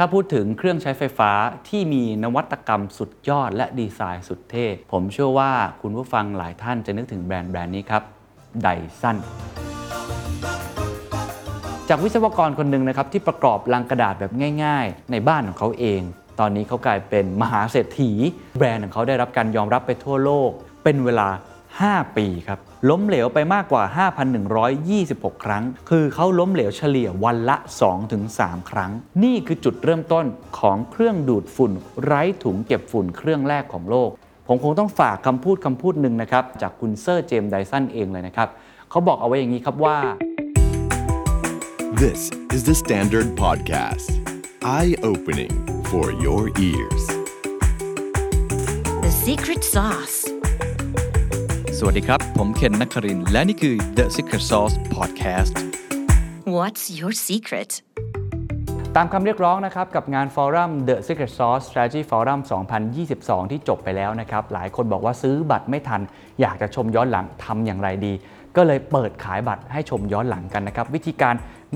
ถ้าพูดถึงเครื่องใช้ไฟฟ้าที่มีนวัตกรรมสุดยอดและดีไซน์สุดเท่ ผมเชื่อว่าคุณผู้ฟังหลายท่านจะนึกถึงแบรนด์แบรนด์นี้ครับไดสันจากวิศวกรคนหนึ่งนะครับที่ประกอบลังกระดาษแบบง่าย ๆ ในบ้านของเขาเอง ตอนนี้เขากลายเป็นมหาเศรษฐี แบรนด์ของเขาได้รับการยอมรับไปทั่วโลก เป็นเวลา 5 ปีครับ ล้มเหลวไปมากกว่า 5,126 ครั้ง คือเขาล้มเหลวเฉลี่ยวันละ 2-3 ครั้ง นี่คือจุดเริ่มต้นของเครื่องดูดฝุ่น ไร้ถุงเก็บฝุ่นเครื่องแรกของโลก ผมคงต้องฝากคำพูดคำพูดหนึ่งนะครับ จากคุณเซอร์เจมส์ไดสันเองเลยนะครับเขาบอกเอาไว้อย่างนี้ครับว่า This is the Standard Podcast. Eye opening for your ears. The secret sauce. สวัสดีครับ ผมเคนนักครินทร์และนี่คือ The Secret Sauce Podcast What's your secret? ตามคำเรียกร้องนะครับกับงานฟอรัม The Secret Sauce Strategy Forum 2022 ที่จบไปแล้วนะครับ หลายคนบอกว่าซื้อบัตรไม่ทัน อยากจะชมย้อนหลังทำอย่างไรดี ก็เลยเปิดขายบัตรให้ชมย้อนหลังกันนะครับ วิธีการ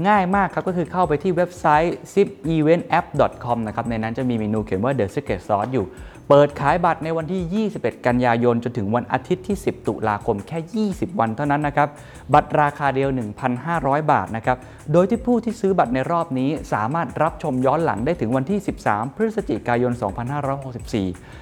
ง่ายมากครับก็คือเข้าไปที่เว็บไซต์ zipeventapp.com นะครับในนั้นจะมีเมนูเขียนว่า The Secret Sauce อยู่ เปิดขายบัตรในวันที่ 21 กันยายน จนถึงวันอาทิตย์ที่ 10 ตุลาคมแค่ 20 วันเท่านั้นนะครับ บัตรราคาเดียว 1,500 บาทนะครับ โดยที่ผู้ที่ซื้อบัตรในรอบนี้สามารถรับชมย้อนหลังได้ถึงวันที่ 13 พฤศจิกายน 2564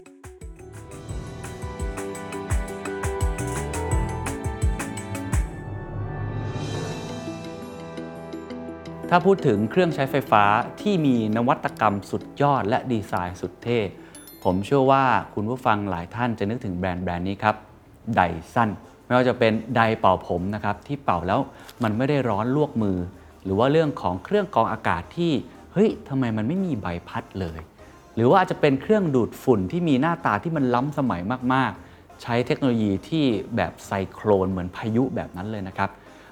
ถ้าพูดถึงเครื่องใช้ไฟฟ้าที่มีนวัตกรรมสุดยอดและดีไซน์สุดเท่ ผมเชื่อว่าคุณผู้ฟังหลายท่านจะนึกถึงแบรนด์แบรนด์นี้ครับไดสันไม่ว่าจะเป็นไดเป่าผมนะครับที่เป่าแล้วมันไม่ได้ร้อนลวกมือ หรือว่าเรื่องของเครื่องกรองอากาศที่เฮ้ยทำไมมันไม่มีใบพัดเลย หรือว่าอาจจะเป็นเครื่องดูดฝุ่นที่มีหน้าตาที่มันล้ำสมัยมากๆ ใช้เทคโนโลยีที่แบบไซโครนเหมือนพายุแบบนั้นเลยนะครับ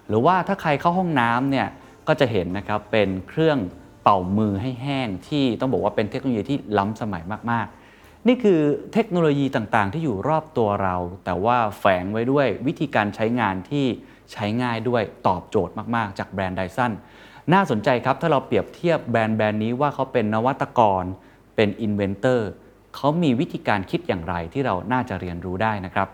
หรือว่าถ้าใครเข้าห้องน้ำเนี่ย ก็จะเห็นนะครับเป็นเครื่องเป่ามือให้แห้งที่ต้องบอกว่าเป็นเทคโนโลยีที่ล้ำสมัยมากๆ นี่คือเทคโนโลยีต่างๆ ที่อยู่รอบตัวเรา แต่ว่าแฝงไว้ด้วยวิธีการใช้งานที่ใช้ง่ายด้วยตอบโจทย์มากๆ จากแบรนด์ Dyson น่าสนใจครับ ถ้าเราเปรียบเทียบแบรนด์แบรนด์นี้ว่าเขาเป็นนวัตกร เป็น inventor เขามีวิธีการคิดอย่างไรที่เราน่าจะเรียนรู้ได้นะครับ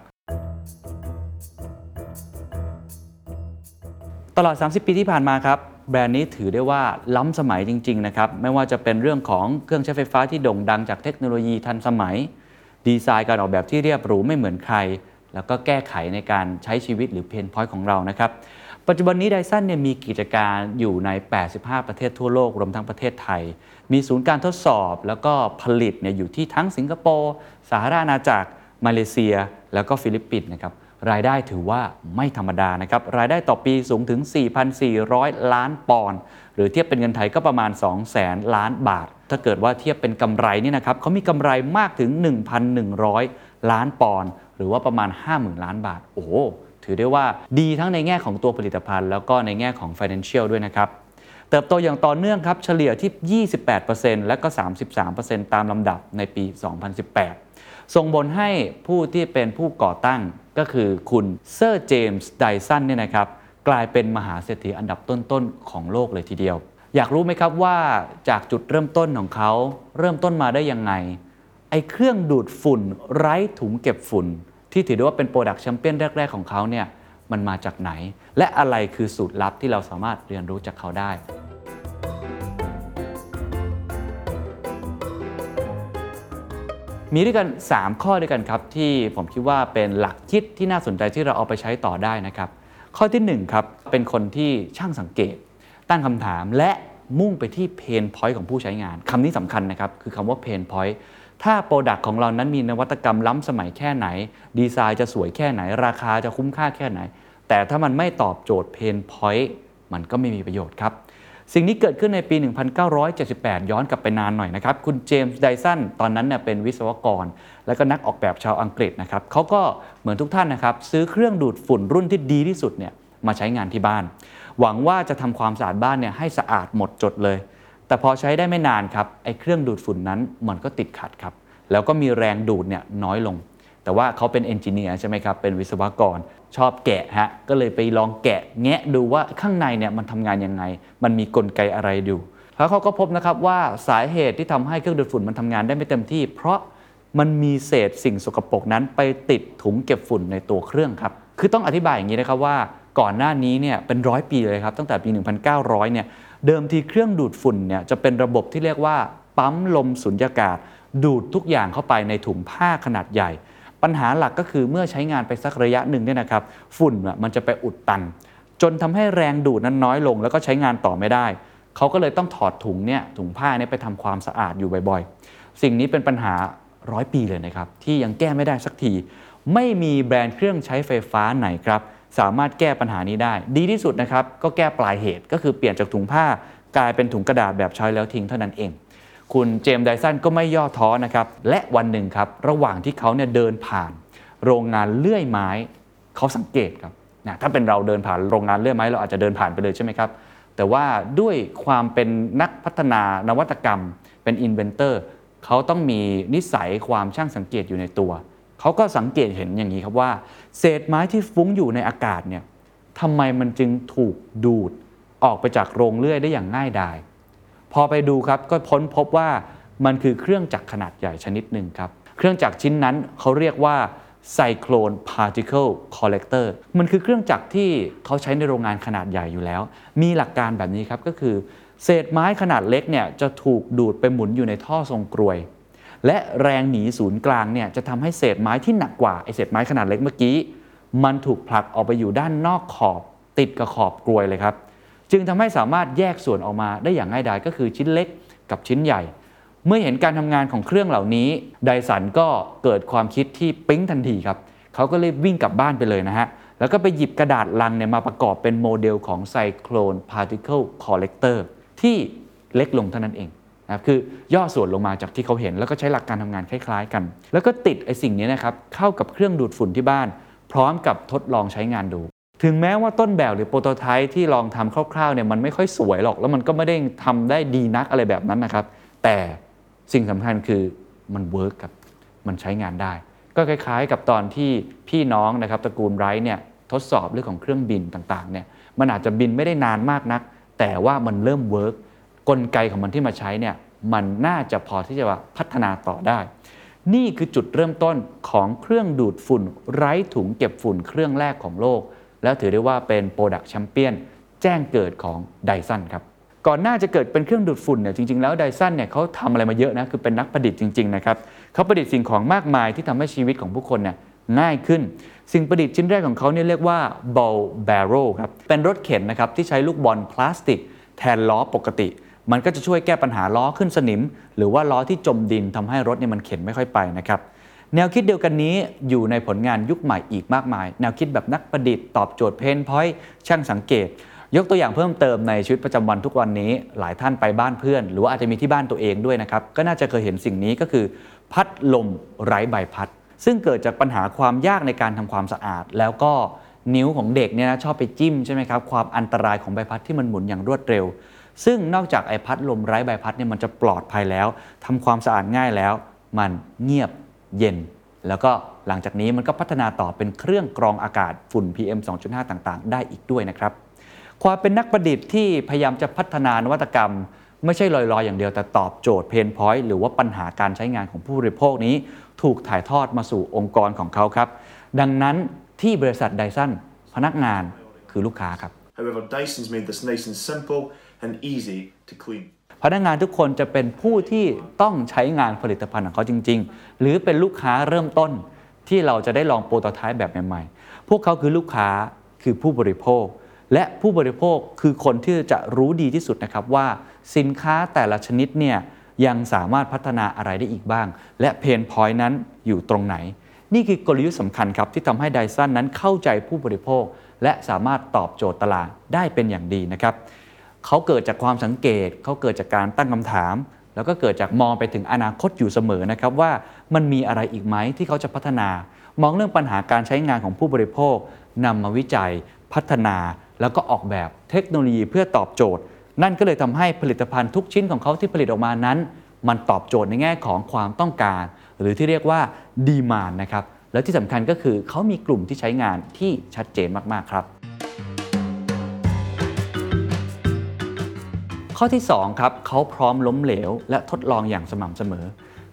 ตลอด 30 ปีที่ผ่านมาครับ แบรนด์นี้ถือได้ว่าล้ำสมัยจริง ๆ นะครับ ไม่ว่าจะเป็นเรื่องของเครื่องใช้ไฟฟ้าที่โด่งดังจากเทคโนโลยีทันสมัย ดีไซน์การออกแบบที่เรียบหรูไม่เหมือนใคร แล้วก็แก้ไขในการใช้ชีวิตหรือ pain point ของเรานะครับ ปัจจุบันนี้ Dyson เนี่ยมีกิจการอยู่ใน 85 ประเทศทั่วโลก รวมทั้งประเทศไทย มีศูนย์การทดสอบ แล้วก็ผลิตเนี่ยอยู่ที่ทั้งสิงคโปร์สหราชอาณาจักรมาเลเซีย แล้วก็ฟิลิปปินส์นะครับ รายได้ถือว่าไม่ธรรมดานะครับ รายได้ต่อปีสูงถึง 4,400 ล้านปอนด์หรือเทียบเป็นเงินไทยก็ประมาณ 200,000ล้านบาท ถ้าเกิดว่าเทียบเป็นกำไรนี่นะครับเขามีกำไรมากถึง 1,100 ล้านปอนด์หรือว่าประมาณ 50,000 ล้านบาท โอ้ถือได้ว่าดีทั้งในแง่ของตัวผลิตภัณฑ์ แล้วก็ในแง่ของ financial ด้วยนะครับ เติบโตอย่างต่อเนื่องครับ เฉลี่ยที่ 28%และก็ 33%ตามลำดับในปี 2018 ส่งผลให้ผู้ที่เป็นผู้ก่อตั้งก็คือคุณเซอร์ James Dyson เนี่ยนะครับกลายเป็นมหาเศรษฐีอันดับต้นๆ ของโลกเลยทีเดียว อยากรู้ไหมครับว่าจากจุดเริ่มต้นของเขาเริ่มต้นมาได้ยังไง ไอ้เครื่องดูดฝุ่นไร้ถุงเก็บฝุ่น ที่ถือได้ว่าเป็น product champion แรก ๆ ของเขาเนี่ยมันมาจากไหน และอะไรคือสูตรลับที่เราสามารถเรียนรู้จากเขาได้ มีด้วยกัน 3 ข้อด้วยกันครับ ที่ผมคิดว่าเป็นหลักคิดที่น่าสนใจที่เราเอาไปใช้ต่อได้นะครับ ข้อที่1ครับเป็นคนที่ช่างสังเกต ตั้งคำถามและมุ่งไปที่ pain point ของผู้ใช้งานคำนี้สำคัญนะครับ คือคำว่า pain point ถ้า product ของเรานั้นมีนวัตกรรมล้ำสมัยแค่ไหน ดีไซน์จะสวยแค่ไหน ราคาจะคุ้มค่าแค่ไหน แต่ถ้ามันไม่ตอบโจทย์ pain point มันก็ไม่มีประโยชน์ครับ สิ่งนี้เกิดขึ้นในปี 1978 ย้อนกลับไปนานหน่อยนะครับ คุณเจมส์ไดสันตอนนั้นเนี่ยเป็นวิศวกร และก็นักออกแบบชาวอังกฤษนะครับเขาก็เหมือนทุกท่านนะครับซื้อเครื่องดูดฝุ่นรุ่นที่ดีที่สุดเนี่ยมาใช้งานที่บ้าน หวังว่าจะทำความสะอาดบ้านเนี่ยให้สะอาดหมดจดเลย แต่พอใช้ได้ไม่นานครับไอ้เครื่องดูดฝุ่นนั้นมันก็ติดขัดครับแล้วก็มีแรงดูดเนี่ยน้อยลง แต่ว่าเขาเป็นเอนจิเนียร์ใช่ไหมครับ เป็นวิศวกรชอบแกะฮะ ก็เลยไปลองแกะแงะดูว่าข้างในเนี่ยมันทำงานยังไง มันมีกลไกอะไรอยู่แล้วเขาก็พบนะครับว่าสาเหตุที่ทำให้เครื่องดูดฝุ่นมันทำงานได้ไม่เต็มที่ เพราะมันมีเศษสิ่งสกปรกนั้นไปติดถุงเก็บฝุ่นในตัวเครื่องครับ คือต้องอธิบายอย่างนี้นะครับว่าก่อนหน้านี้เนี่ยเป็นร้อยปีเลยครับตั้งแต่ปี 1900 เนี่ยเดิมทีเครื่องดูดฝุ่นเนี่ยจะเป็นระบบที่เรียกว่าปั๊มลมสุญญากาศ ดูดทุกอย่างเข้าไปในถุงผ้าขนาดใหญ่ ปัญหาหลักก็คือเมื่อใช้งานไปสักระยะหนึ่งเนี่ยนะครับฝุ่นมันจะไปอุดตัน จนทำให้แรงดูดนั้นน้อยลง แล้วก็ใช้งานต่อไม่ได้เขาก็เลยต้องถอดถุงเนี่ยถุงผ้าเนี่ยไปทำความสะอาดอยู่บ่อยๆ สิ่งนี้เป็นปัญหาร้อยปีเลยนะครับที่ยังแก้ไม่ได้สักที ไม่มีแบรนด์เครื่องใช้ไฟฟ้าไหนครับสามารถแก้ปัญหานี้ได้ ดีที่สุดนะครับก็แก้ปลายเหตุก็คือเปลี่ยนจากถุงผ้ากลายเป็นถุงกระดาษแบบใช้แล้วทิ้งเท่านั้นเอง คุณเจมส์ไดสันก็ไม่ย่อท้อนะครับและวันหนึ่งครับระหว่างที่เขาเนี่ยเดินผ่าน โรงงานเลื่อยไม้เขาสังเกตครับนะถ้าเป็นเราเดินผ่านโรงงานเลื่อยไม้เราอาจจะเดินผ่านไปเลยใช่ไหมครับแต่ว่าด้วยความเป็นนักพัฒนานวัตกรรม เป็นอินเวนเตอร์เขาต้องมีนิสัยความช่างสังเกตอยู่ในตัว เขาก็สังเกตเห็นอย่างนี้ครับว่า เศษไม้ที่ฟุ้งอยู่ในอากาศเนี่ยทำไมมันจึงถูกดูดออกไปจากโรงเลื่อยได้อย่างง่ายดาย พอไปดูครับก็พ้นพบว่ามันคือเครื่องจักรขนาดใหญ่ชนิดหนึ่งครับ เครื่องจักรชิ้นนั้นเขาเรียกว่า Cyclone Particle Collector มันคือเครื่องจักรที่เขาใช้ในโรงงานขนาดใหญ่อยู่แล้ว มีหลักการแบบนี้ครับก็คือ เศษไม้ขนาดเล็กเนี่ยจะถูกดูดไปหมุนอยู่ในท่อทรงกรวย และแรงหนีศูนย์กลางเนี่ยจะทำให้เศษไม้ที่หนักกว่าไอเศษไม้ขนาดเล็กเมื่อกี้ มันถูกผลักออกไปอยู่ด้านนอกขอบ ติดกับขอบกรวยเลยครับ จึงทำให้สามารถแยกส่วนออกมาได้อย่างง่ายดายก็คือชิ้นเล็กกับชิ้นใหญ่ เมื่อเห็นการทำงานของเครื่องเหล่านี้ Dyson ก็เกิดความคิดที่ปิ๊งทันทีครับเขาก็เลยวิ่งกลับบ้านไปเลยนะฮะแล้วก็ไปหยิบกระดาษลังเนี่ยมาประกอบเป็นโมเดลของ Cyclone Particle Collector ที่เล็กลงเท่านั้นเองนะครับคือย่อส่วนลงมาจากที่เขาเห็น แล้วก็ใช้หลักการทำงานคล้าย ๆ กัน แล้วก็ติดไอ้สิ่งนี้นะครับเข้ากับเครื่องดูดฝุ่นที่บ้าน พร้อมกับทดลองใช้งานดู ถึงแม้ว่าต้นแบบหรือ prototype ที่ลองทำคร่าวๆเนี่ยมันไม่ค่อยสวยหรอก แล้วมันก็ไม่ได้ทำได้ดีนักอะไรแบบนั้นนะครับ แต่สิ่งสำคัญคือมัน work ครับมันใช้งานได้ ก็คล้ายๆ กับตอนที่พี่น้องนะครับตระกูลไรท์เนี่ยทดสอบเรื่องของเครื่องบินต่างๆเนี่ยมันอาจจะบินไม่ได้นานมากนัก แต่ว่ามันเริ่ม work กลไกของมันที่มาใช้เนี่ยมันน่าจะพอที่จะพัฒนาต่อได้ นี่คือจุดเริ่มต้นของเครื่องดูดฝุ่นไร้ถุงเก็บฝุ่นเครื่องแรกของโลก แล้วถือได้ว่าเป็น product champion แจ้งเกิดของ Dyson ครับก่อนหน้าจะเกิดเป็นเครื่องดูดฝุ่นเนี่ยจริง ๆ แล้ว Dyson เนี่ยเขาทำอะไรมาเยอะนะคือเป็นนักประดิษฐ์จริงๆนะครับเขาประดิษฐ์สิ่งของมากมายที่ทำให้ชีวิตของผู้คนเนี่ยง่ายขึ้น สิ่งประดิษฐ์ชิ้นแรกของเขาเนี่ยเรียกว่า ball barrow ครับเป็นรถเข็นนะครับที่ใช้ลูกบอลพลาสติก แทนล้อปกติ มันก็จะช่วยแก้ปัญหาล้อขึ้นสนิม หรือว่าล้อที่จมดินทำให้รถเนี่ยมันเข็นไม่ค่อยไปนะครับ แนวคิดเดียวกันนี้อยู่ในผลงานยุคใหม่อีกมากมาย แนวคิดแบบนักประดิษฐ์ตอบโจทย์ pain point ช่างสังเกต ยกตัวอย่างเพิ่มเติมในชีวิตประจำวันทุกวันนี้ หลายท่านไปบ้านเพื่อน หรือว่าอาจจะมีที่บ้านตัวเองด้วยนะครับ ก็น่าจะเคยเห็นสิ่งนี้ก็คือ พัดลมไร้ใบพัด ซึ่งเกิดจากปัญหาความยากในการทำความสะอาด แล้วก็นิ้วของเด็กเนี่ยนะชอบไปจิ้มใช่ไหมครับความอันตรายของใบพัดที่มันหมุนอย่างรวดเร็ว ซึ่งนอกจากไอพัดลมไร้ใบพัดเนี่ยมันจะปลอดภัยแล้วทำความสะอาดง่ายแล้ว มันเงียบ เย็น แล้วก็หลังจากนี้มันก็พัฒนาต่อเป็นเครื่องกรองอากาศฝุ่น PM 2.5 ต่างๆ ได้อีกด้วยนะครับ ความเป็นนักประดิษฐ์ที่พยายามจะพัฒนานวัตกรรม ไม่ใช่ลอยๆ อย่างเดียวแต่ตอบโจทย์เพนพอยต์หรือว่าปัญหาการใช้งานของผู้บริโภคนี้ ถูกถ่ายทอดมาสู่องค์กรของเขาครับ ดังนั้นที่บริษัทไดสันพนักงานคือลูกค้าครับ However, Dyson's made this nice and simple and easy to clean. พนักงานทุกคนจะเป็นผู้ที่ต้องใช้งานผลิตภัณฑ์ของเขาจริง ๆ หรือเป็นลูกค้าเริ่มต้นที่เราจะได้ลองโปรโตไทป์แบบใหม่ๆ พวกเขาคือลูกค้าคือผู้บริโภค และผู้บริโภคคือคนที่จะรู้ดีที่สุดนะครับว่าสินค้าแต่ละชนิดเนี่ยยังสามารถพัฒนาอะไรได้อีกบ้าง และเพนพอยต์นั้นอยู่ตรงไหน นี่คือกลยุทธ์สำคัญครับที่ทำให้ไดสันนั้นเข้าใจผู้บริโภค และสามารถตอบโจทย์ตลาดได้เป็นอย่างดีนะครับ เขาเกิดจากความสังเกต เขาเกิดจากการตั้งคำถาม แล้วก็เกิดจากมองไปถึงอนาคตอยู่เสมอนะครับว่ามันมีอะไรอีกไหมที่เขาจะพัฒนา มองเรื่องปัญหาการใช้งานของผู้บริโภคนำมาวิจัย พัฒนา แล้วก็ออกแบบเทคโนโลยีเพื่อตอบโจทย์ นั่นก็เลยทำให้ผลิตภัณฑ์ทุกชิ้นของเขาที่ผลิตออกมานั้น มันตอบโจทย์ในแง่ของความต้องการ หรือที่เรียกว่าดีมานนะครับแล้วที่สำคัญก็คือเขามีกลุ่มที่ใช้งานที่ชัดเจนมากๆครับ ข้อที่2ครับเขาพร้อมล้มเหลว และทดลองอย่างสม่ำเสมอ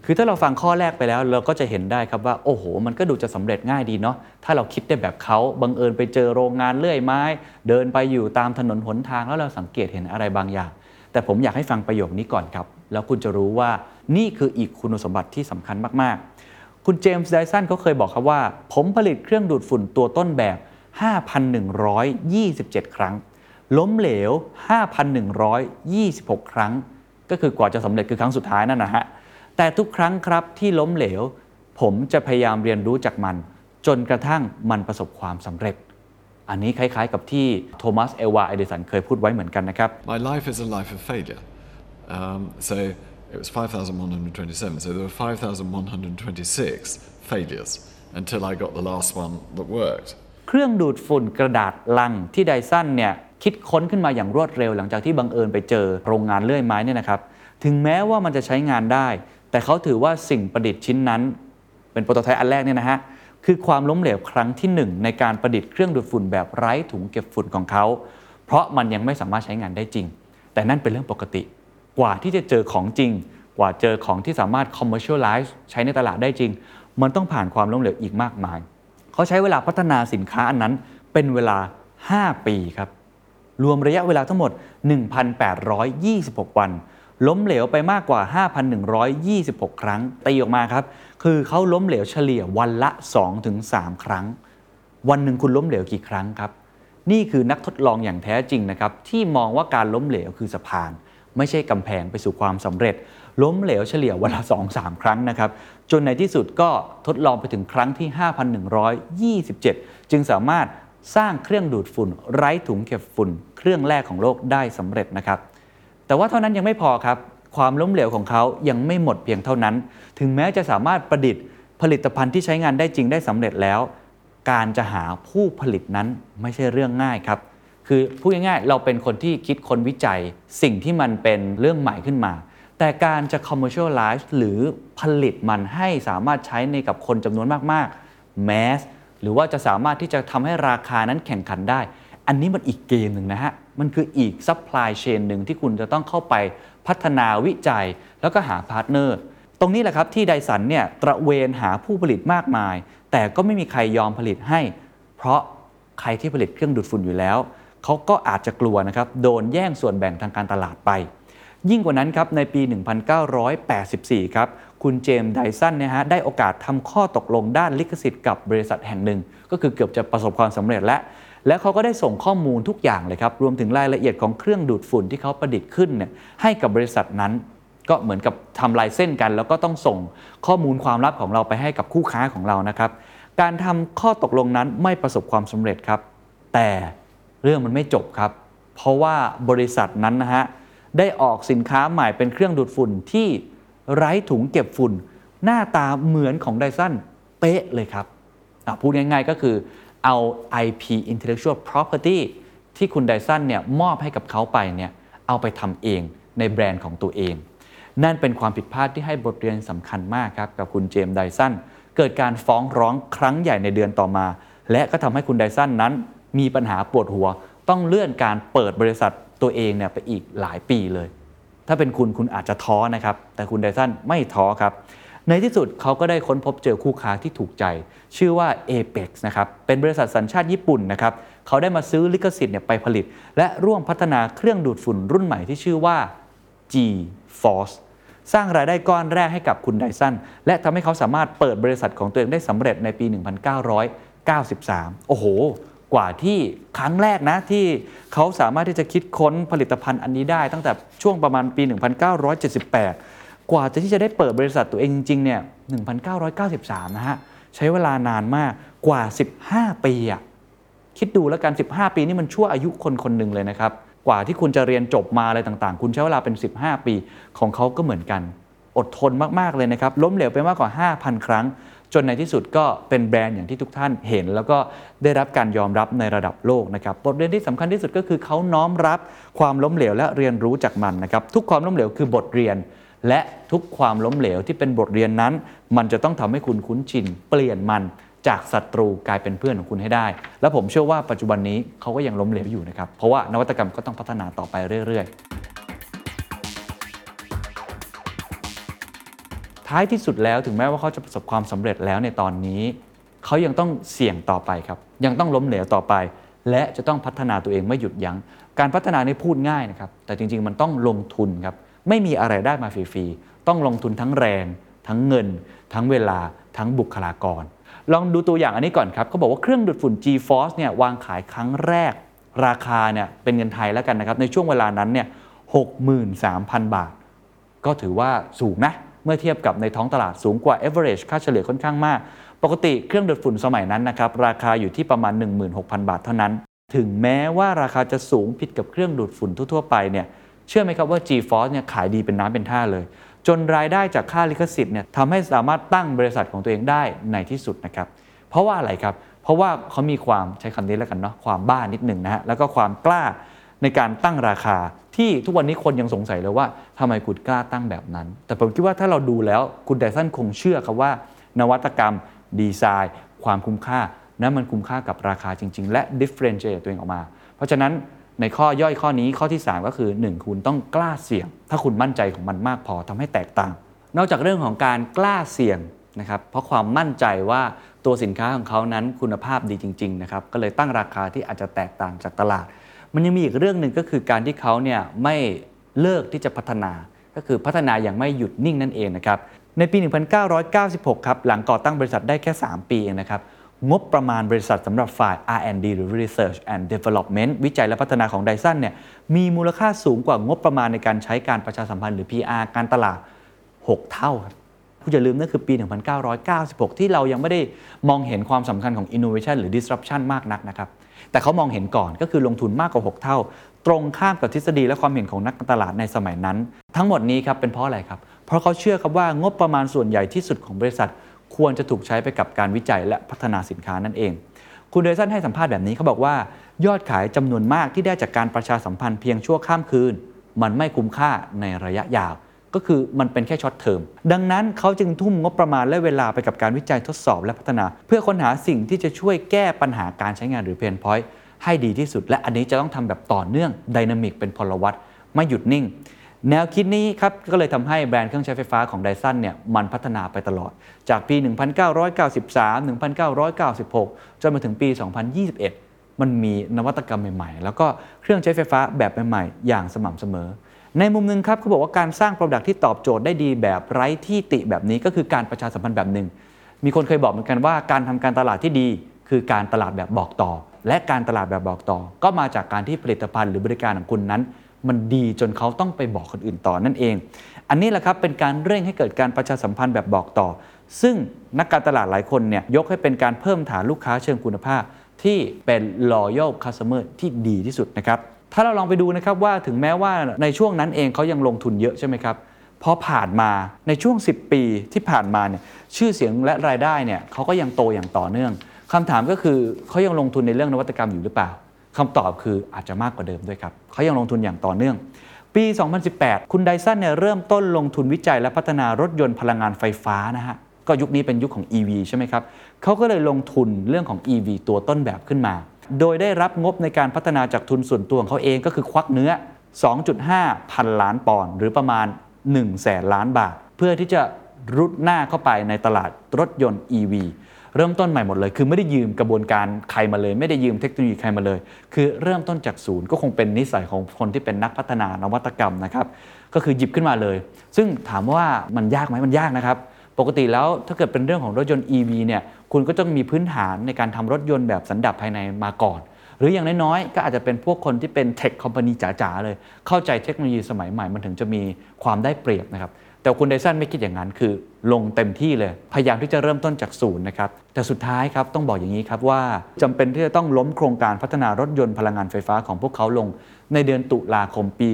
คือถ้าเราฟังข้อแรกไปแล้ว เราก็จะเห็นได้ครับว่าโอ้โห มันก็ดูจะสำเร็จง่ายดีเนาะถ้าเราคิดได้แบบเขาบังเอิญไปเจอโรงงานเลื่อยไม้ เดินไปอยู่ตามถนนหนทางแล้วเราสังเกตเห็นอะไรบางอย่าง แต่ผมอยากให้ฟังประโยคนี้ก่อนครับ แล้วคุณจะรู้ว่านี่คืออีกคุณสมบัติที่สำคัญมากๆ คุณเจมส์ไดสันเขาเคยบอกครับว่า ผมผลิตเครื่องดูดฝุ่นตัวต้นแบบ 5,127 ครั้ง ล้มเหลว 5,126 ครั้ง ก็คือกว่าจะสำเร็จคือครั้งสุดท้ายนั่นนะฮะ แต่ทุกครั้งครับที่ล้มเหลว ผมจะพยายามเรียนรู้จากมัน จนกระทั่งมันประสบความสำเร็จ อันนี้คล้ายๆ กับที่โทมัสเอลวาเอดิสันเคยพูดไว้เหมือนกันนะครับ My life is a life of failure. Um, so it was 5,127. So there were 5,126 failures until I got the last one that worked. เครื่องดูดฝุ่นกระดาษลังที่ไดสันเนี่ย คิดค้นขึ้นมาอย่างรวดเร็ว หลังจากที่บังเอิญไปเจอโรงงานเลื่อยไม้เนี่ยนะครับ ถึงแม้ว่ามันจะใช้งานได้ แต่เขาถือว่าสิ่งประดิษฐ์ชิ้นนั้น เป็นโปรโตไทป์อันแรกเนี่ยนะฮะคือความล้มเหลวครั้งที่หนึ่งในการประดิษฐ์เครื่องดูดฝุ่นแบบไร้ถุงเก็บฝุ่นของเขา เพราะมันยังไม่สามารถใช้งานได้จริง แต่นั่นเป็นเรื่องปกติ กว่าที่จะเจอของจริง กว่าเจอของที่สามารถ commercialize ใช้ในตลาดได้จริง มันต้องผ่านความล้มเหลวอีกมากมาย เขาใช้เวลาพัฒนาสินค้าอันนั้นเป็นเวลา 5 ปีครับ รวมระยะเวลาทั้งหมด 1,826 วัน ล้มเหลวไปมากกว่า 5,126 ครั้ง ตีออกมาครับ คือเขาล้มเหลวเฉลี่ยวันละ 2-3 ครั้ง วันหนึ่งคุณล้มเหลวกี่ครั้งครับ นี่คือนักทดลองอย่างแท้จริงนะครับที่มองว่าการล้มเหลวคือสะพาน ไม่ใช่กำแพงไปสู่ความสำเร็จ ล้มเหลวเฉลี่ยวันละ2-3 ครั้งนะครับจนในที่สุดก็ทดลองไปถึงครั้งที่ 5,127 จึงสามารถ สร้างเครื่องดูดฝุ่น ไร้ถุงเก็บฝุ่น เครื่องแรกของโลกได้สำเร็จนะครับ แต่ว่าเท่านั้นยังไม่พอครับ ความล้มเหลวของเขายังไม่หมดเพียงเท่านั้น ถึงแม้จะสามารถประดิษฐ์ ผลิตภัณฑ์ที่ใช้งานได้จริงได้สำเร็จแล้ว การจะหาผู้ผลิตนั้นไม่ใช่เรื่องง่ายครับ คือพูดง่ายๆเราเป็นคนที่คิดคนวิจัย สิ่งที่มันเป็นเรื่องใหม่ขึ้นมาแต่การจะ commercialize หรือผลิตมันให้สามารถใช้ในกับคนจำนวนมาก ๆ mass หรือว่าจะสามารถที่จะทำให้ราคานั้นแข่งขันได้ อันนี้มันอีกเกมหนึ่งนะฮะ มันคืออีก supply chain หนึ่งที่คุณจะต้องเข้าไปพัฒนาวิจัย แล้วก็หา partner ตรงนี้แหละครับที่ไดซันเนี่ยตระเวนหาผู้ผลิตมากมาย แต่ก็ไม่มีใครยอมผลิตให้ เพราะใครที่ผลิตเครื่องดูดฝุ่นอยู่แล้วเขาก็อาจจะกลัวนะครับโดนแย่งส่วนแบ่งทางการตลาดไป ยิ่งกว่านั้นครับในปี 1984 ครับ คุณเจมส์ไดสันเนี่ยฮะได้โอกาสทำข้อตกลงด้านลิขสิทธิ์กับบริษัทแห่งหนึ่ง ก็คือเกือบจะประสบความสำเร็จแล้ว แล้วเขาก็ได้ส่งข้อมูลทุกอย่างเลยครับ รวมถึงรายละเอียดของเครื่องดูดฝุ่นที่เขาประดิษฐ์ขึ้นเนี่ยให้กับบริษัทนั้นก็เหมือนกับทำลายเส้นกัน แล้วก็ต้องส่งข้อมูลความลับของเราไปให้กับคู่ค้าของเรานะครับ การทำข้อตกลงนั้นไม่ประสบความสำเร็จครับ แต่เรื่องมันไม่จบครับ เพราะว่าบริษัทนั้นนะฮะได้ออกสินค้าใหม่เป็นเครื่องดูดฝุ่นที่ ไร้ถุงเก็บฝุ่น หน้าตาเหมือนของไดสันเป๊ะเลยครับพูดง่ายๆก็คือเอา IP intellectual property ที่คุณไดสันเนี่ยมอบให้กับเขาไปเนี่ยเอาไปทำเองในแบรนด์ของตัวเอง นั่นเป็นความผิดพลาดที่ให้บทเรียนสำคัญมากครับ กับคุณเจมส์ไดสันเกิดการฟ้องร้องครั้งใหญ่ในเดือนต่อมา และก็ทำให้คุณไดสันนั้นมีปัญหาปวดหัว ต้องเลื่อนการเปิดบริษัทตัวเองเนี่ยไปอีกหลายปีเลย ถ้าเป็นคุณคุณอาจจะท้อนะครับ แต่คุณไดสันไม่ท้อครับ ในที่สุดเขาก็ได้ค้นพบเจอคู่ค้าที่ถูกใจ ชื่อว่า Apex นะครับ เป็นบริษัทสัญชาติญี่ปุ่นนะครับ เขาได้มาซื้อลิขสิทธิ์เนี่ยไปผลิต และร่วมพัฒนาเครื่องดูดฝุ่นรุ่นใหม่ที่ชื่อว่า G-Force สร้างรายได้ก้อนแรกให้กับคุณไดสันและทำให้เขาสามารถเปิดบริษัทของตัวเองได้สำเร็จในปี 1993 โอ้โห กว่าที่ครั้งแรกนะที่เขาสามารถที่จะคิดค้นผลิตภัณฑ์อันนี้ได้ ตั้งแต่ช่วงประมาณปี 1978 กว่าจะที่จะได้เปิดบริษัทตัวเองจริงๆเนี่ย 1993 นะฮะ ใช้เวลานานมากกว่า 15 ปีอะคิดดูแล้วกัน 15 ปีนี่มันชั่วอายุคนคนหนึ่งเลยนะครับ กว่าที่คุณจะเรียนจบมาอะไรต่างๆ คุณใช้เวลาเป็น 15 ปีของเขาก็เหมือนกัน อดทนมากๆเลยนะครับ ล้มเหลวไปมากกว่า 5,000 ครั้ง จนในที่สุดก็เป็นแบรนด์อย่างที่ทุกท่านเห็น แล้วก็ได้รับการยอมรับในระดับโลกนะครับบทเรียนที่สำคัญที่สุดก็คือเขาน้อมรับความล้มเหลวและเรียนรู้จากมันนะครับทุกความล้มเหลวคือบทเรียน และทุกความล้มเหลวที่เป็นบทเรียนนั้น มันจะต้องทำให้คุณคุ้นชิน เปลี่ยนมันจากศัตรูกลายเป็นเพื่อนของคุณให้ได้ และผมเชื่อว่าปัจจุบันนี้เขาก็ยังล้มเหลวอยู่นะครับเพราะว่านวัตกรรมก็ต้องพัฒนาต่อไปเรื่อย ๆ ท้ายที่สุดแล้วถึงแม้ว่าเขาจะประสบความสำเร็จแล้วในตอนนี้เขายังต้องเสี่ยงต่อไปครับ ยังต้องล้มเหลวต่อไป และจะต้องพัฒนาตัวเองไม่หยุดยัง้งการพัฒนานี่พูดง่ายนะครับ แต่จริง ๆ มันต้องลงทุนครับ ไม่มีอะไรได้มาฟรีๆต้องลงทุนทั้งแรง ทั้งเงิน ทั้งเวลา ทั้งบุคลากร ลองดูตัวอย่างอันนี้ก่อนครับเขาบอกว่าเครื่องดูดฝุ่น G-Force เนี่ยวางขายครั้งแรก ราคาเนี่ยเป็นเงินไทยแล้วกันนะครับในช่วงเวลานั้นเนี่ย63,000 บาท ก็ถือว่าสูงนะ เมื่อเทียบกับในท้องตลาดสูงกว่า average ค่าเฉลี่ยค่อนข้างมาก ปกติเครื่องดูดฝุ่นสมัยนั้นนะครับราคาอยู่ที่ประมาณ 16,000 บาทเท่านั้น ถึงแม้ว่าราคาจะสูงผิดกับเครื่องดูดฝุ่นทั่วๆไปเนี่ยเชื่อไหมครับว่า G-Force เนี่ยขายดีเป็นน้ำเป็นท่าเลย จนรายได้จากค่าลิขสิทธิ์เนี่ยทำให้สามารถตั้งบริษัทของตัวเองได้ในที่สุดนะครับเพราะว่าอะไรครับเพราะว่าเขามีความใช้คำนี้แล้วกันเนาะความบ้านิดหนึ่งนะฮะแล้วก็ความกล้า ในการตั้งราคาที่ทุกวันนี้คนยังสงสัยเลยว่าทำไมคุณกล้าตั้งแบบนั้น แต่ผมคิดว่าถ้าเราดูแล้วคุณไดสันคงเชื่อครับว่า นวัตกรรม ดีไซน์ ความคุ้มค่านั้นมันคุ้มค่ากับราคาจริง ๆ และ differentiate ตัวเองออกมา เพราะฉะนั้นในข้อย่อยข้อนี้ข้อที่ 3 ก็คือ 1 คุณต้องกล้าเสี่ยง ถ้าคุณมั่นใจของมันมากพอทำให้แตกต่าง นอกจากเรื่องของการกล้าเสี่ยงนะครับเพราะความมั่นใจว่าตัวสินค้าของเขานั้นคุณภาพดีจริงๆนะครับก็เลยตั้งราคาที่อาจจะแตกต่างจากตลาด มันยังมีอีกเรื่องหนึ่งก็คือการที่เขาเนี่ยไม่เลิกที่จะพัฒนา ก็คือพัฒนาอย่างไม่หยุดนิ่งนั่นเองนะครับ ในปี 1996 ครับ หลังก่อตั้งบริษัทได้แค่ 3 ปีเองนะครับ งบประมาณบริษัทสำหรับฝ่าย R&D หรือ Research and Development วิจัยและพัฒนาของไดสันเนี่ย มีมูลค่าสูงกว่างบประมาณในการใช้การประชาสัมพันธ์หรือ PR การตลาด 6 เท่าครับคุณอย่าลืมนั่นคือปี 1996 ที่เรายังไม่ได้มองเห็นความสำคัญของ innovation หรือ disruption มากนักนะครับ แต่เขามองเห็นก่อนก็คือลงทุนมากกว่า 6 เท่า ตรงข้ามกับทฤษฎีและความเห็นของนักตลาดในสมัยนั้น ทั้งหมดนี้ครับเป็นเพราะอะไรครับ เพราะเขาเชื่อครับว่างบประมาณส่วนใหญ่ที่สุดของบริษัท ควรจะถูกใช้ไปกับการวิจัยและพัฒนาสินค้านั่นเอง คุณไดซันให้สัมภาษณ์แบบนี้เขาบอกว่า ยอดขายจำนวนมากที่ได้จากการประชาสัมพันธ์เพียงชั่วข้ามคืน มันไม่คุ้มค่าในระยะยาว ก็คือมันเป็นแค่ short term ดังนั้นเขาจึงทุ่มงบประมาณและเวลาไปกับการวิจัยทดสอบและพัฒนา เพื่อค้นหาสิ่งที่จะช่วยแก้ปัญหาการใช้งานหรือ pain point ให้ดีที่สุด และอันนี้จะต้องทำแบบต่อเนื่อง dynamic เป็นพลวัตไม่หยุดนิ่ง แนวคิดนี้ครับก็เลยทำให้แบรนด์เครื่องใช้ไฟฟ้าของไดซันเนี่ยมันพัฒนาไปตลอด จากปี 1993 1996 จนมาถึงปี 2021 มันมีนวัตกรรมใหม่ๆ แล้วก็เครื่องใช้ไฟฟ้าแบบใหม่ๆ อย่างสม่ำเสมอ ในมุมหนึงครับเขาบอกว่าการสร้างโปรดักที่ตอบโจทย์ได้ดีแบบไร้ที่ติแบบนี้ก็คือการประชาสัมพันธ์แบบหนึ่ง มีคนเคยบอกเหมือนกันว่าการทำการตลาดที่ดี คือการตลาดแบบบอกต่อ และการตลาดแบบบอกต่อ ก็มาจากการที่ผลิตภัณฑ์หรือบริการของคุณนั้น มันดีจนเขาต้องไปบอกคนอื่นต่อนั่นเอง อันนี้แหละครับเป็นการเร่งให้เกิดการประชาสัมพันธ์แบบบอกต่อ ซึ่งนักการตลาดหลายคนเนี่ยยกให้เป็นการเพิ่มฐานลูกค้าเชิงคุณภาพ ที่เป็น loyal customer ที่ดีที่สุดนะครับ ถ้าเราลองไปดูนะครับว่าถึงแม้ว่าในช่วงนั้นเองเขายังลงทุนเยอะใช่ไหมครับพอผ่านมาในช่วง 10 ปีที่ผ่านมาเนี่ยชื่อเสียงและรายได้เนี่ยเขาก็ยังโตอย่างต่อเนื่องคำถามก็คือเขายังลงทุนในเรื่องนวัตกรรมอยู่หรือเปล่าคำตอบคืออาจจะมากกว่าเดิมด้วยครับเขายังลงทุนอย่างต่อเนื่อง ปี 2018 คุณไดสันเนี่ยเริ่มต้นลงทุนวิจัยและพัฒนารถยนต์พลังงานไฟฟ้านะฮะก็ยุคนี้เป็นยุคของ EV ใช่ไหมครับเขาก็เลยลงทุนเรื่องของ EV ตัวต้นแบบขึ้นมา โดยได้รับงบในการพัฒนาจากทุนส่วนตัวของเขาเองก็คือควักเนื้อ 2.5 พันล้านปอนด์หรือประมาณ 1 แสนล้านบาท เพื่อที่จะรุดหน้าเข้าไปในตลาดรถยนต์ EV เริ่มต้นใหม่หมดเลย คือไม่ได้ยืมกระบวนการใครมาเลย ไม่ได้ยืมเทคโนโลยีใครมาเลย คือเริ่มต้นจากศูนย์ก็คงเป็นนิสัยของคนที่เป็นนักพัฒนานวัตกรรมนะครับ ก็คือหยิบขึ้นมาเลย ซึ่งถามว่ามันยากไหมมันยากนะครับ ปกติแล้วถ้าเกิดเป็นเรื่องของรถยนต์ EV เนี่ยคุณก็ต้องมีพื้นฐานในการทำรถยนต์แบบสันดาปภายในมาก่อน หรืออย่างน้อยๆ ก็อาจจะเป็นพวกคนที่เป็นเทคคอมพานีจ๋าๆ เลย เข้าใจเทคโนโลยีสมัยใหม่มันถึงจะมีความได้เปรียบนะครับแต่คุณไดสันไม่คิดอย่างนั้นคือลงเต็มที่เลย พยายามที่จะเริ่มต้นจากศูนย์นะครับ แต่สุดท้ายครับต้องบอกอย่างนี้ครับว่าจำเป็นที่จะต้องล้มโครงการพัฒนารถยนต์พลังงานไฟฟ้าของพวกเขาลง ในเดือนตุลาคมปี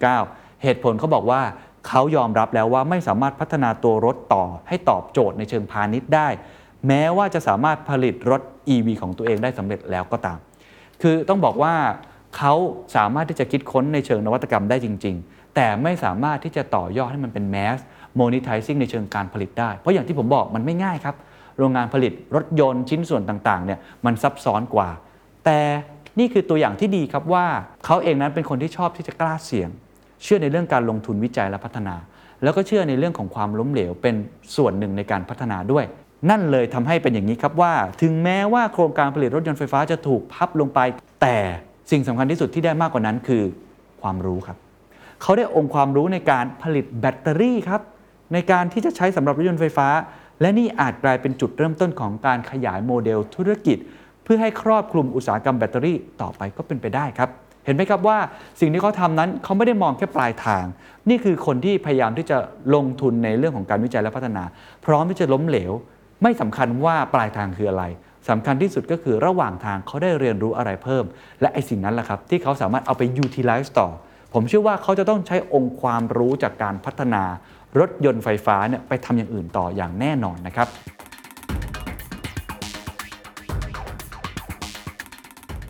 2019 เหตุผลเขาบอกว่า เขายอมรับแล้วว่าไม่สามารถพัฒนาตัวรถต่อให้ตอบโจทย์ในเชิงพาณิชย์ได้ แม้ว่าจะสามารถผลิตรถ EV ของตัวเองได้สำเร็จแล้วก็ตาม คือต้องบอกว่าเขาสามารถที่จะคิดค้นในเชิงนวัตกรรมได้จริง ๆ แต่ไม่สามารถที่จะต่อยอดให้มันเป็นแมส monetizing ในเชิงการผลิตได้ เพราะอย่างที่ผมบอกมันไม่ง่ายครับ โรงงานผลิตรถยนต์ชิ้นส่วนต่างๆเนี่ยมันซับซ้อนกว่า แต่นี่คือตัวอย่างที่ดีครับว่าเขาเองนั้นเป็นคนที่ชอบที่จะกล้าเสี่ยง เชื่อในเรื่องการลงทุนวิจัยและพัฒนา แล้วก็เชื่อในเรื่องของความล้มเหลวเป็นส่วนหนึ่งในการพัฒนาด้วย นั่นเลยทำให้เป็นอย่างนี้ครับว่า ถึงแม้ว่าโครงการผลิตรถยนต์ไฟฟ้าจะถูกพับลงไป แต่สิ่งสำคัญที่สุดที่ได้มากกว่านั้นคือความรู้ครับ เขาได้องค์ความรู้ในการผลิตแบตเตอรี่ครับในการที่จะใช้สำหรับรถยนต์ไฟฟ้า และนี่อาจกลายเป็นจุดเริ่มต้นของการขยายโมเดลธุรกิจ เพื่อให้ครอบคลุมอุตสาหกรรมแบตเตอรี่ต่อไปก็เป็นไปได้ครับ เห็นไหมครับว่าสิ่งที่เขาทำนั้นเขาไม่ได้มองแค่ปลายทาง นี่คือคนที่พยายามที่จะลงทุนในเรื่องของการวิจัยและพัฒนา พร้อมที่จะล้มเหลว ไม่สำคัญว่าปลายทางคืออะไรสำคัญที่สุดก็คือระหว่างทางเขาได้เรียนรู้อะไรเพิ่ม และไอ้สิ่งนั้นแหละครับที่เขาสามารถเอาไป utilize ต่อ ผมเชื่อว่าเขาจะต้องใช้องค์ความรู้จากการพัฒนา รถยนต์ไฟฟ้าเนี่ยไปทำอย่างอื่นต่ออย่างแน่นอนนะครับ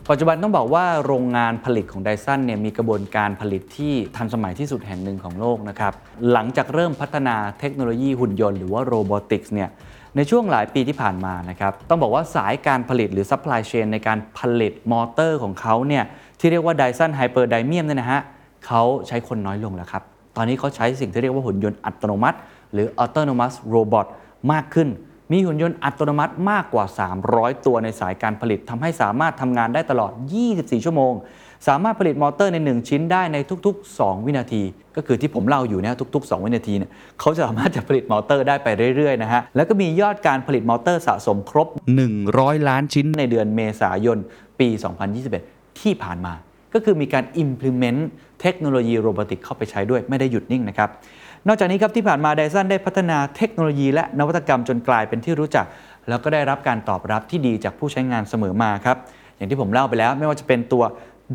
ปัจจุบันต้องบอกว่าโรงงานผลิตของไดซันเนี่ยมีกระบวนการผลิตที่ทันสมัยที่สุดแห่งหนึ่งของโลกนะครับ หลังจากเริ่มพัฒนาเทคโนโลยีหุ่นยนต์หรือว่า robotics เนี่ยในช่วงหลายปีที่ผ่านมานะครับ ต้องบอกว่าสายการผลิตหรือ supply chain ในการผลิตมอเตอร์ของเขาเนี่ยที่เรียกว่า Dyson Hyperdymium เนี่ยนะฮะเขาใช้คนน้อยลงแล้วครับ ตอนนี้เขาใช้สิ่งที่เรียกว่าหุ่นยนต์อัตโนมัติ หรือ autonomous robot มากขึ้น มีหุ่นยนต์อัตโนมัติมากกว่า 300 ตัวในสายการผลิตทำให้สามารถทำงานได้ตลอด 24 ชั่วโมง สามารถผลิตมอเตอร์ใน 1 ชิ้นได้ในทุก ๆ 2 วินาที ก็คือที่ผมเล่าอยู่เนี่ยทุก ๆ 2 วินาทีเนี่ยเขาจะสามารถจะผลิตมอเตอร์ได้ไปเรื่อยๆนะฮะ แล้วก็มียอดการผลิตมอเตอร์สะสมครบ 100 ล้านชิ้นในเดือนเมษายน ปี 2021 ที่ผ่านมา ก็คือมีการ implement เทคโนโลยี robotic เข้าไปใช้ด้วยไม่ได้หยุดนิ่งนะครับ นอกจากนี้ครับที่ผ่านมาไดซันได้พัฒนาเทคโนโลยีและนวัตกรรมจนกลายเป็นที่รู้จัก แล้วก็ได้รับการตอบรับที่ดีจากผู้ใช้งานเสมอมาครับ อย่างที่ผมเล่าไปแล้วไม่ว่าจะเป็นตัว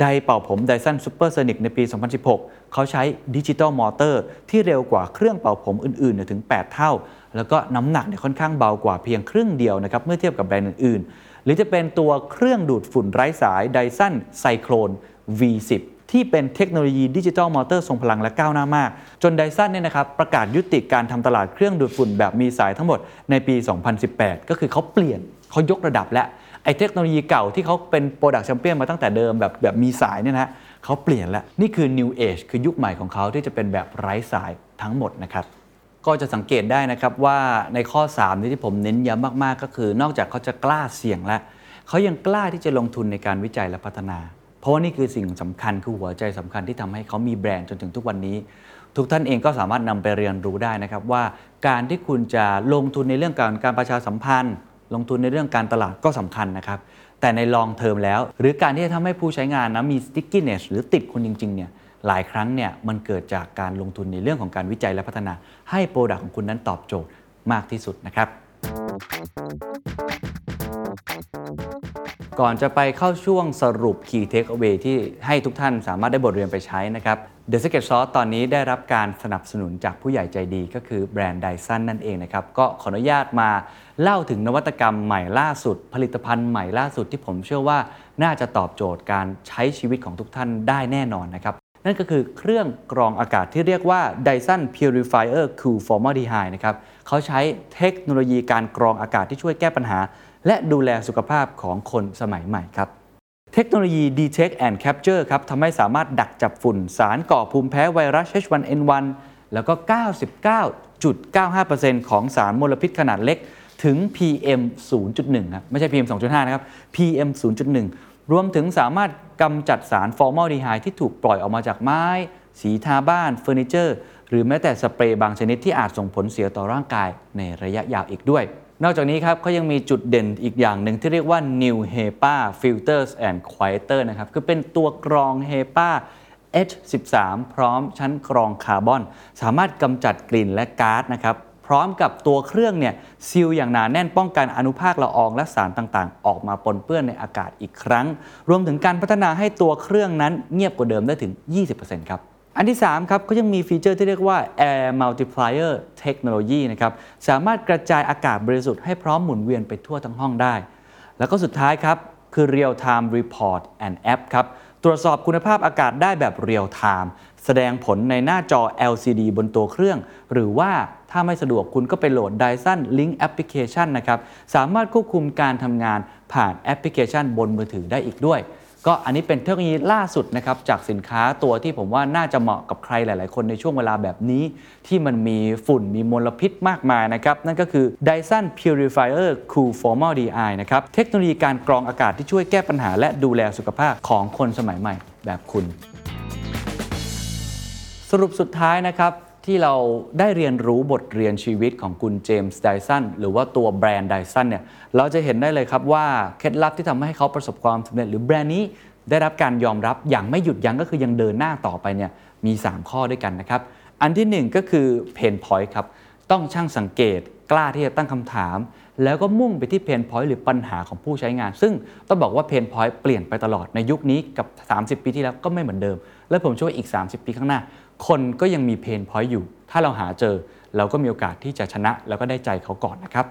ไดร์เป่าผม Dyson Supersonic ในปี 2016 เขาใช้ digital motor ที่เร็วกว่าเครื่องเป่าผมอื่นๆถึง 8 เท่า แล้วก็น้ำหนักเนี่ยค่อนข้างเบากว่าเพียงครึ่งเดียวนะครับเมื่อเทียบกับแบรนด์อื่นๆ หรือจะเป็นตัวเครื่องดูดฝุ่นไร้สายไดซันไซโคลน V10 ที่เป็นเทคโนโลยี digital motor ทรงพลังและก้าวหน้ามาก จนไดซันเนี่ยนะครับประกาศยุติการทำตลาดเครื่องดูดฝุ่นแบบมีสายทั้งหมดในปี 2018 ก็คือเขาเปลี่ยนเขายกระดับแล้วไอ้เทคโนโลยีเก่าที่เขาเป็น product champion มาตั้งแต่เดิมแบบแบบมีสายเนี่ยนะฮะเขาเปลี่ยนแล้ว นี่คือ New Age คือยุคใหม่ของเขาที่จะเป็นแบบไร้สายทั้งหมดนะครับก็จะสังเกตได้นะครับว่าในข้อ 3 นี้ที่ผมเน้นย้ำมาก ๆ ก็คือนอกจากเขาจะกล้าเสี่ยงแล้วเขายังกล้าที่จะลงทุนในการวิจัยและพัฒนา เพราะว่านี่คือสิ่งสำคัญคือหัวใจสำคัญที่ทำให้เขามีแบรนด์จนถึงทุกวันนี้ ทุกท่านเองก็สามารถนำไปเรียนรู้ได้นะครับว่าการที่คุณจะลงทุนในเรื่องการการประชาสัมพันธ์ ลงทุนในเรื่องการตลาดก็สำคัญนะครับแต่ในลองเทอมแล้ว หรือการที่จะทำให้ผู้ใช้งานนะมี stickiness หรือติดคุณจริงๆเนี่ยหลายครั้งเนี่ยมันเกิดจากการลงทุนในเรื่องของการวิจัยและพัฒนา ให้โปรดักต์ของคุณนั้นตอบโจทย์มากที่สุดนะครับ ก่อนจะไปเข้าช่วงสรุป Key Takeaway ที่ให้ทุกท่านสามารถได้บทเรียนไปใช้นะครับ The Secret Sauce ตอนนี้ได้รับการสนับสนุนจากผู้ใหญ่ใจดีก็คือแบรนด์ Dyson นั่นเองนะครับ ก็ขออนุญาตมาเล่าถึงนวัตกรรมใหม่ล่าสุด ผลิตภัณฑ์ใหม่ล่าสุดที่ผมเชื่อว่าน่าจะตอบโจทย์การใช้ชีวิตของทุกท่านได้แน่นอนนะครับ นั่นก็คือเครื่องกรองอากาศที่เรียกว่า Dyson Purifier Cool Formaldehyde นะครับเขาใช้เทคโนโลยีการกรองอากาศที่ช่วยแก้ปัญหา และดูแลสุขภาพของคนสมัยใหม่ครับเทคโนโลยี Detect and Capture ครับทำให้สามารถดักจับฝุ่นสารก่อภูมิแพ้ไวรัส H1N1 แล้วก็ 99.95%ของสารมลพิษขนาดเล็กถึง PM 0.1 ครับ ไม่ใช่ PM 2.5 นะครับ PM 0.1 รวมถึงสามารถกำจัดสารฟอร์มอลดีไฮด์ที่ถูกปล่อยออกมาจากไม้ สีทาบ้านเฟอร์นิเจอร์ หรือแม้แต่สเปรย์บางชนิดที่อาจส่งผลเสียต่อร่างกายในระยะยาวอีกด้วย นอกจากนี้ครับเขายังมีจุดเด่นอีกอย่างหนึ่งที่เรียกว่า New HEPA Filters and Quieter นะครับ คือเป็นตัวกรอง HEPA H13 พร้อมชั้นกรองคาร์บอน สามารถกำจัดกลิ่นและก๊าซนะครับ พร้อมกับตัวเครื่องเนี่ยซีลอย่างหนาแน่นป้องกันอนุภาคละอองและสารต่างๆ ออกมาปนเปื้อนในอากาศอีกครั้ง รวมถึงการพัฒนาให้ตัวเครื่องนั้นเงียบกว่าเดิมได้ถึง 20%ครับ อันที่ 3 ครับก็ยังมีฟีเจอร์ที่เรียกว่า Air Multiplier Technology นะครับ สามารถกระจายอากาศบริสุทธิ์ให้พร้อมหมุนเวียนไปทั่วทั้งห้องได้ แล้วก็สุดท้ายครับ คือ Real Time Report and App ครับ ตรวจสอบคุณภาพอากาศได้แบบ Real Time แสดงผลในหน้าจอ LCD บนตัวเครื่อง หรือว่าถ้าไม่สะดวกคุณก็ไปโหลด Dyson Link Application นะครับ สามารถควบคุมการทำงานผ่านแอปพลิเคชันบนมือถือได้อีกด้วย ก็อันนี้เป็นเทคโนโลยีล่าสุดนะครับจากสินค้าตัวที่ผมว่าน่าจะเหมาะกับใครหลาย ๆ คนในช่วงเวลาแบบนี้ ที่มันมีฝุ่นมีมลพิษมากมายนะครับ นั่นก็คือ Dyson Purifier Cool Formal DI นะครับ เทคโนโลยีการกรองอากาศที่ช่วยแก้ปัญหา และดูแลสุขภาพของคนสมัยใหม่แบบคุณ สรุปสุดท้ายนะครับ ที่เราได้เรียนรู้บทเรียนชีวิตของคุณเจมส์ไดซันหรือว่าตัวแบรนด์ไดซันเนี่ยเราจะเห็นได้เลยครับว่าเคล็ดลับที่ทำให้เขาประสบความสำเร็จ หรือแบรนด์นี้ได้รับการยอมรับอย่างไม่หยุดยั้งก็คือยังเดินหน้าต่อไปเนี่ยมี 3 ข้อด้วยกันนะครับ อันทีหนึ่1 ก็คือ pain point ครับต้องช่างสังเกตกล้าที่จะตั้งคำถาม แล้วก็มุ่งไปที่ pain point หรือปัญหาของผู้ใช้งาน ซึ่งต้องบอกว่า pain point เปลี่ยนไปตลอดในยุคนี้กับ 30 ปีที่แล้วก็ไม่เหมือนเดิม และผมเชื่อว่าอีก 30 ปีข้างหน้า คนก็ยังมี pain point อยู่ ถ้าเราหาเจอเราก็มีโอกาสที่จะชนะแล้วก็ได้ใจเขาก่อนนะครับ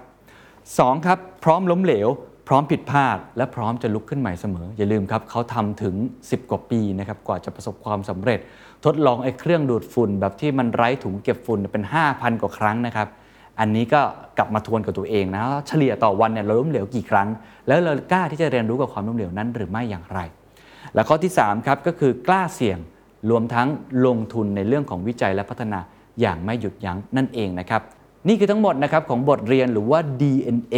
2. ครับพร้อมล้มเหลว พร้อมผิดพลาด และพร้อมจะลุกขึ้นใหม่เสมอ อย่าลืมครับเขาทำถึง 10 กว่าปีนะครับกว่าจะประสบความสำเร็จ ทดลองไอ้เครื่องดูดฝุ่น แบบที่มันไร้ถุงเก็บฝุ่นเป็น 5,000 กว่าครั้งนะครับอันนี้ก็กลับมาทวนกับตัวเองนะเฉลี่ยต่อวันเนี่ยเราล้มเหลวกี่ครั้ง แล้วเรากล้าที่จะเรียนรู้กับความล้มเหลวนั้นหรือไม่อย่างไร และข้อที่3ครับก็คือกล้าเสี่ยง รวมทั้งลงทุนในเรื่องของวิจัยและพัฒนาอย่างไม่หยุดยั้งนั่นเองนะครับ นี่คือทั้งหมดนะครับของบทเรียนหรือว่า DNA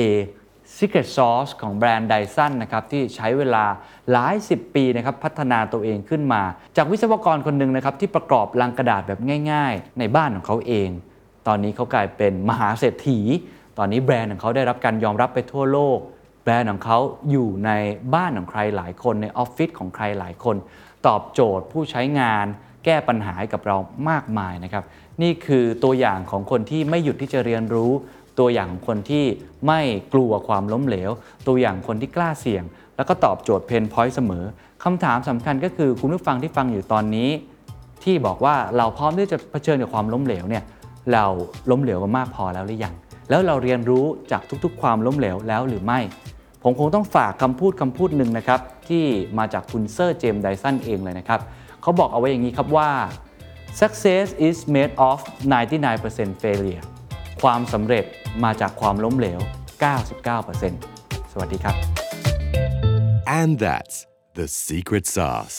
Secret Sauce ของแบรนด์ Dyson นะครับที่ใช้เวลาหลาย 10 ปีนะครับพัฒนาตัวเองขึ้นมา จากวิศวกรคนหนึ่งนะครับที่ประกอบลังกระดาษแบบง่าย ๆ ในบ้านของเขาเอง ตอนนี้เขากลายเป็นมหาเศรษฐี ตอนนี้แบรนด์ของเขาได้รับการยอมรับไปทั่วโลก แบรนด์ของเขาอยู่ในบ้านของใครหลายคนในออฟฟิศของใครหลายคน ตอบโจทย์ผู้ใช้งาน แก้ปัญหาให้กับเรามากมายนะครับ นี่คือตัวอย่างของคนที่ไม่หยุดที่จะเรียนรู้ ตัวอย่างของคนที่ไม่กลัวความล้มเหลว ตัวอย่างคนที่กล้าเสี่ยง แล้วก็ตอบโจทย์ pain point เสมอคำถามสำคัญก็คือคุณผู้ฟังที่ฟังอยู่ตอนนี้ ที่บอกว่าเราพร้อมที่จะเผชิญกับความล้มเหลวเนี่ยเราล้มเหลวมามากพอแล้วหรือยังแล้วเราเรียนรู้จากทุกๆ ความล้มเหลวแล้วหรือไม่ ผมคงต้องฝากคำพูดคำพูดหนึ่งนะครับ ที่มาจากคุณเซอร์เจมส์ไดสันเองเลยนะครับเขาบอกเอาไว้อย่างนี้ครับว่า success is made of 99% failure ความสำเร็จมาจากความล้มเหลว 99%สวัสดีครับ And that's the secret sauce.